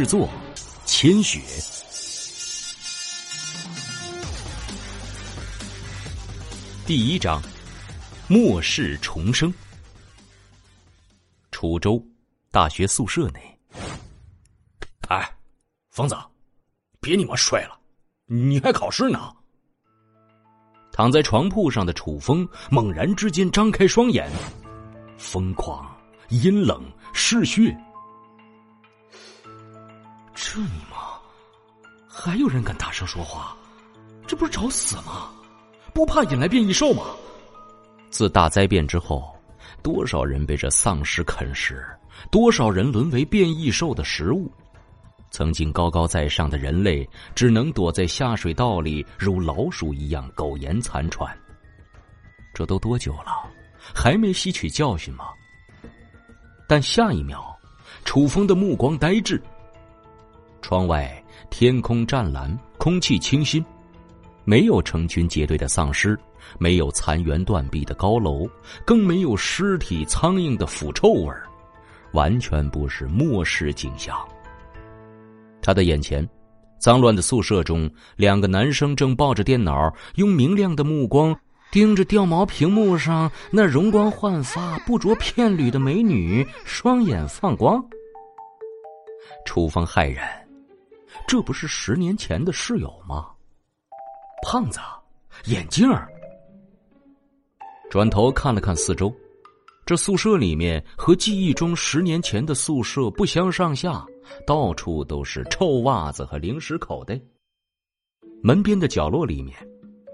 制作：千雪。第一章：末世重生。楚州大学宿舍内，哎，疯子，别你妈睡了，你还考试呢。躺在床铺上的楚风猛然之间张开双眼，疯狂、阴冷、嗜血。这你妈！还有人敢大声说话？这不是找死吗？不怕引来变异兽吗？自大灾变之后，多少人被这丧尸啃食，多少人沦为变异兽的食物。曾经高高在上的人类，只能躲在下水道里，如老鼠一样苟延残喘。这都多久了？还没吸取教训吗？但下一秒，楚风的目光呆滞。窗外天空湛蓝，空气清新，没有成群结队的丧尸，没有残垣断壁的高楼，更没有尸体苍蝇的腐臭味儿，完全不是末世景象。他的眼前，脏乱的宿舍中，两个男生正抱着电脑，用明亮的目光盯着掉毛屏幕上那容光焕发、不着片缕的美女，双眼放光。楚风骇然。这不是十年前的室友吗？胖子，眼镜儿。转头看了看四周，这宿舍里面和记忆中十年前的宿舍不相上下，到处都是臭袜子和零食口袋。门边的角落里面，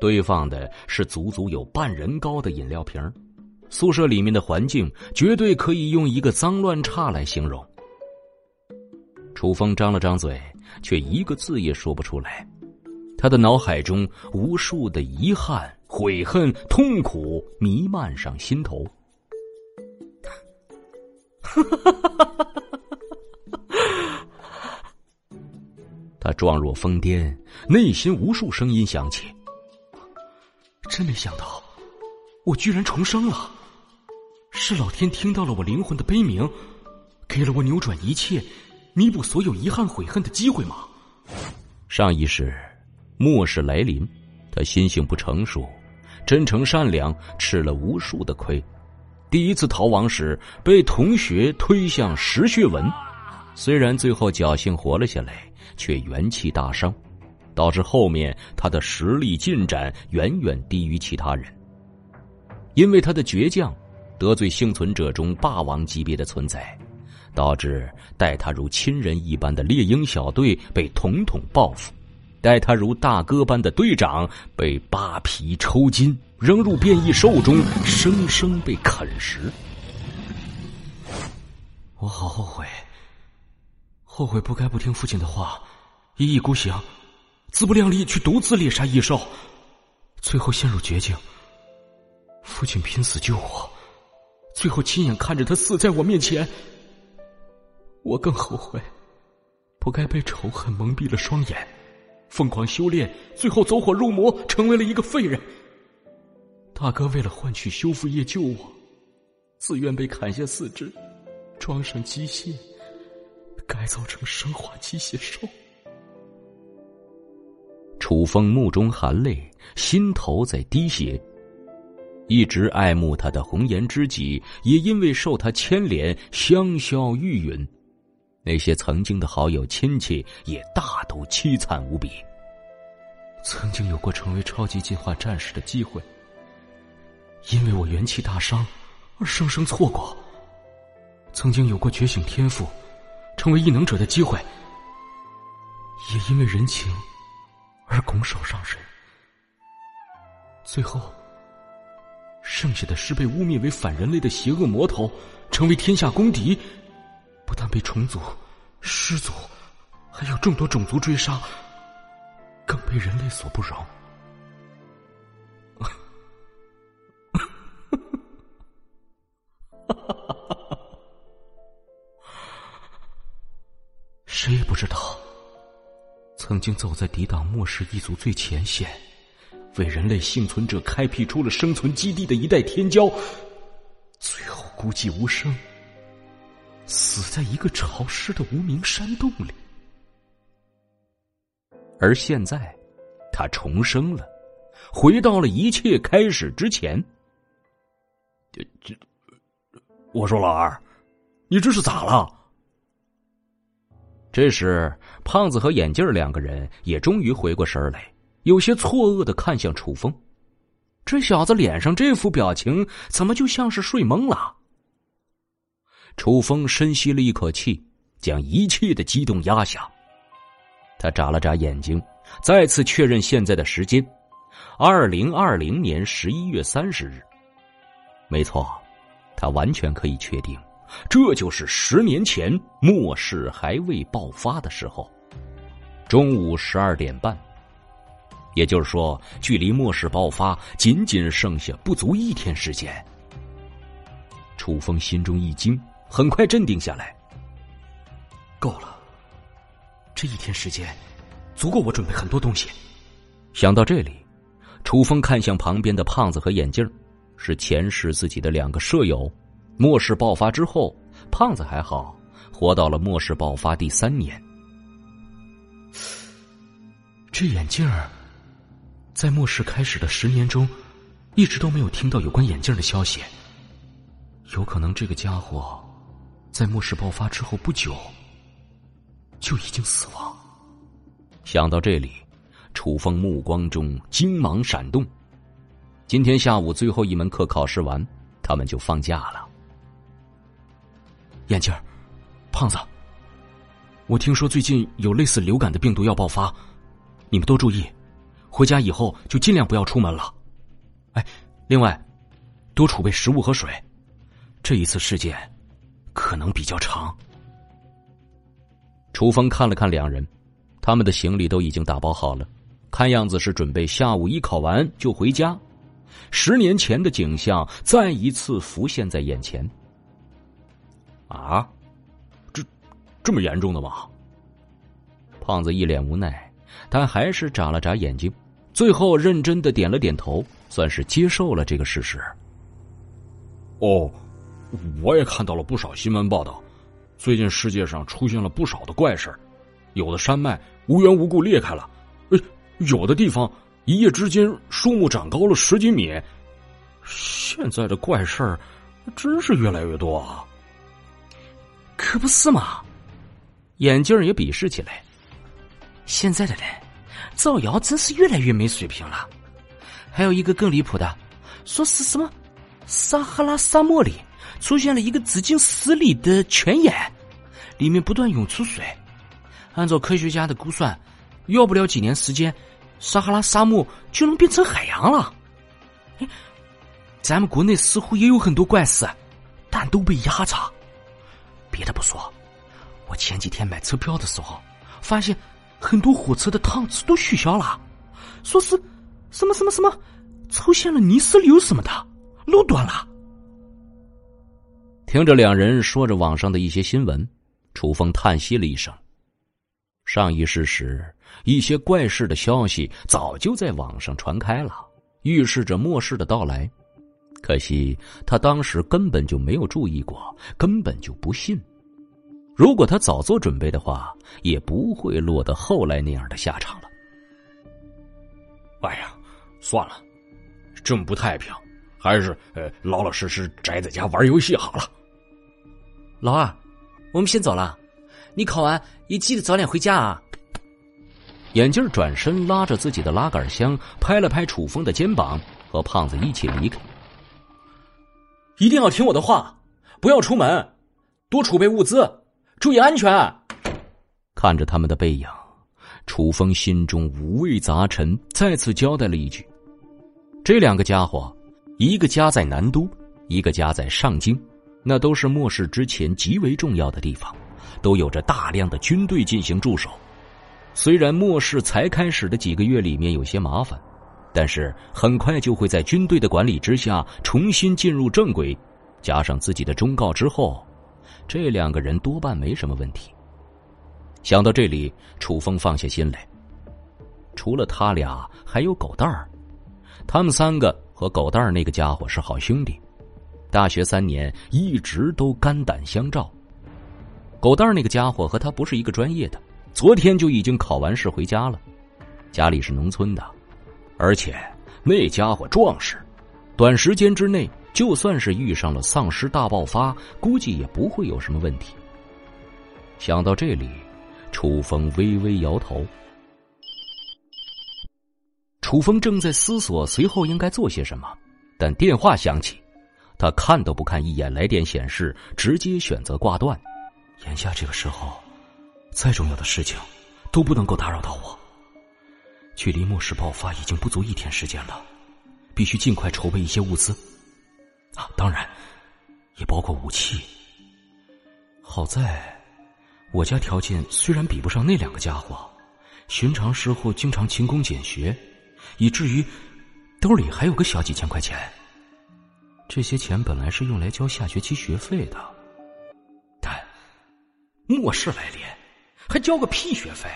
堆放的是足足有半人高的饮料瓶。宿舍里面的环境绝对可以用一个脏乱差来形容。楚风张了张嘴。却一个字也说不出来，他的脑海中无数的遗憾、悔恨、痛苦弥漫上心头。他状若疯癫，内心无数声音响起。真没想到，我居然重生了！是老天听到了我灵魂的悲鸣，给了我扭转一切。弥补所有遗憾、悔恨的机会吗？上一世，末世来临，他心性不成熟，真诚善良，吃了无数的亏。第一次逃亡时，被同学推向石穴文，虽然最后侥幸活了下来，却元气大伤，导致后面他的实力进展远远低于其他人。因为他的倔强，得罪幸存者中霸王级别的存在。导致待他如亲人一般的猎鹰小队被统统报复，待他如大哥般的队长被扒皮抽筋，扔入变异兽中，生生被啃食。我好后悔，后悔不该不听父亲的话，一意孤行，自不量力去独自猎杀异兽，最后陷入绝境。父亲拼死救我，最后亲眼看着他死在我面前。我更后悔，不该被仇恨蒙蔽了双眼，疯狂修炼，最后走火入魔，成为了一个废人。大哥为了换取修复液救我，自愿被砍下四肢，装上机械，改造成生化机械兽。楚风目中含泪，心头在滴血。一直爱慕他的红颜知己，也因为受他牵连，香消玉殒。那些曾经的好友亲戚也大都凄惨无比。曾经有过成为超级进化战士的机会，因为我元气大伤而生生错过。曾经有过觉醒天赋，成为异能者的机会，也因为人情而拱手让人。最后，剩下的是被污蔑为反人类的邪恶魔头，成为天下公敌。不但被虫族、尸族，还有众多种族追杀，更被人类所不容。谁也不知道，曾经走在抵挡末世一族最前线，为人类幸存者开辟出了生存基地的一代天骄，最后孤寂无声。死在一个潮湿的无名山洞里。而现在，他重生了，回到了一切开始之前。这这，我说老二，你这是咋了？这时，胖子和眼镜两个人也终于回过神来，有些错愕的看向楚风。这小子脸上这副表情，怎么就像是睡懵了？楚风深吸了一口气，将一切的激动压下。他眨了眨眼睛，再次确认现在的时间：二零二零年十一月三十日。没错，他完全可以确定，这就是十年前末世还未爆发的时候，中午十二点半。也就是说，距离末世爆发仅仅剩下不足一天时间。楚风心中一惊，很快镇定下来。够了。这一天时间，足够我准备很多东西。想到这里，楚风看向旁边的胖子和眼镜，是前世自己的两个舍友。末世爆发之后，胖子还好，活到了末世爆发第三年。这眼镜在末世开始的十年中，一直都没有听到有关眼镜的消息。有可能这个家伙，在末世爆发之后不久。就已经死亡。想到这里，楚风目光中金芒闪动。今天下午最后一门课考试完，他们就放假了。眼镜，胖子，我听说最近有类似流感的病毒要爆发，你们多注意，回家以后就尽量不要出门了。哎，另外，多储备食物和水，这一次事件可能比较长。楚风看了看两人，他们的行李都已经打包好了，看样子是准备下午一考完就回家。十年前的景象再一次浮现在眼前。啊，这这么严重的吗？胖子一脸无奈，但还是眨了眨眼睛，最后认真的点了点头，算是接受了这个事实。哦，我也看到了不少新闻报道。最近世界上出现了不少的怪事有的山脉无缘无故裂开了，有的地方一夜之间树木长高了十几米。现在的怪事真是越来越多啊！可不是嘛？眼镜也鄙视起来。现在的人造谣真是越来越没水平了。还有一个更离谱的，说是什么撒哈拉沙漠里。出现了一个直径十里的泉眼，里面不断涌出水。按照科学家的估算，要不了几年时间，撒哈拉沙漠就能变成海洋了。哎，咱们国内似乎也有很多怪事，但都被压着。别的不说，我前几天买车票的时候，发现很多火车的趟次都取消了，说是什么什么什么出现了泥石流什么的，路断了。听着两人说着网上的一些新闻，楚风叹息了一声。上一世时，一些怪事的消息早就在网上传开了，预示着末世的到来。可惜他当时根本就没有注意过，根本就不信。如果他早做准备的话，也不会落得后来那样的下场了。哎呀，算了，这么不太平，还是呃老老实实宅在家玩游戏好了。老二，我们先走了，你考完也记得早点回家啊。眼镜转身拉着自己的拉杆箱，拍了拍楚风的肩膀，和胖子一起离开。一定要听我的话，不要出门，多储备物资，注意安全。看着他们的背影，楚风心中五味杂陈，再次交代了一句：这两个家伙，一个家在南都，一个家在上京。那都是末世之前极为重要的地方，都有着大量的军队进行驻守。虽然末世才开始的几个月里面有些麻烦，但是很快就会在军队的管理之下重新进入正轨。加上自己的忠告之后，这两个人多半没什么问题。想到这里，楚风放下心来。除了他俩，还有狗蛋儿，他们三个和狗蛋儿那个家伙是好兄弟。大学三年一直都肝胆相照。狗蛋儿那个家伙和他不是一个专业的，昨天就已经考完试回家了，家里是农村的，而且那家伙壮实，短时间之内就算是遇上了丧尸大爆发，估计也不会有什么问题。想到这里，楚风微微摇头。楚风正在思索随后应该做些什么，但电话响起，他看都不看一眼来电显示，直接选择挂断。眼下这个时候，再重要的事情都不能够打扰到我。距离末世爆发已经不足一天时间了，必须尽快筹备一些物资。啊，当然，也包括武器。好在，我家条件虽然比不上那两个家伙，寻常时候经常勤工俭学。以至于兜里还有个小几千块钱，这些钱本来是用来交下学期学费的，但末世来临，还交个屁学费！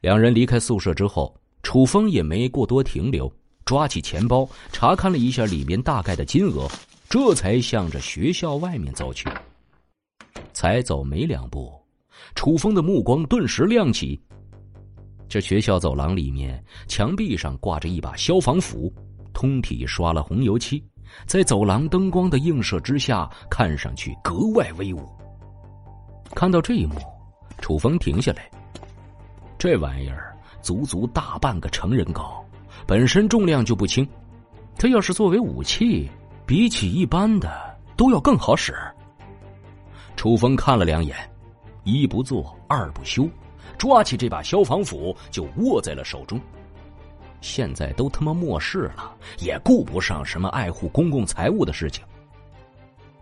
两人离开宿舍之后，楚风也没过多停留，抓起钱包查看了一下里面大概的金额，这才向着学校外面走去。才走没两步，楚风的目光顿时亮起。这学校走廊里面，墙壁上挂着一把消防斧，通体刷了红油漆，在走廊灯光的映射之下，看上去格外威武。看到这一幕，楚风停下来。这玩意儿足足大半个成人高，本身重量就不轻，它要是作为武器，比起一般的都要更好使。楚风看了两眼，一不做二不休。抓起这把消防斧就握在了手中。现在都他妈末世了，也顾不上什么爱护公共财物的事情。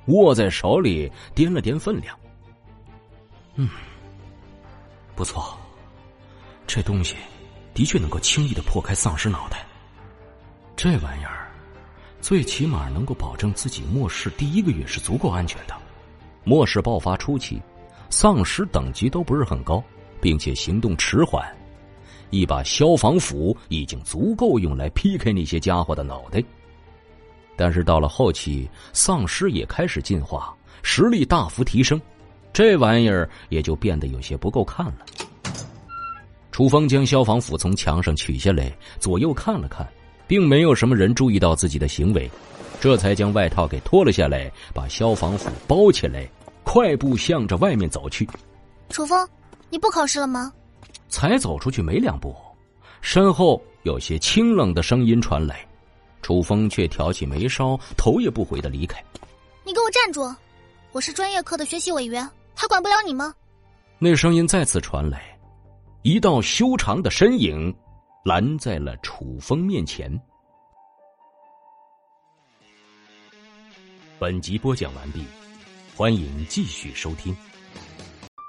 握在手里，掂了掂分量。嗯，不错，这东西的确能够轻易的破开丧尸脑袋。这玩意儿，最起码能够保证自己末世第一个月是足够安全的。末世爆发初期，丧尸等级都不是很高。并且行动迟缓，一把消防斧已经足够用来劈开那些家伙的脑袋。但是到了后期，丧尸也开始进化，实力大幅提升，这玩意儿也就变得有些不够看了。楚风将消防斧从墙上取下来，左右看了看，并没有什么人注意到自己的行为，这才将外套给脱了下来，把消防斧包起来，快步向着外面走去。楚风。你不考试了吗？才走出去没两步，身后有些清冷的声音传来，楚风却挑起眉梢，头也不回的离开。你给我站住！我是专业课的学习委员，还管不了你吗？那声音再次传来，一道修长的身影拦在了楚风面前。本集播讲完毕，欢迎继续收听。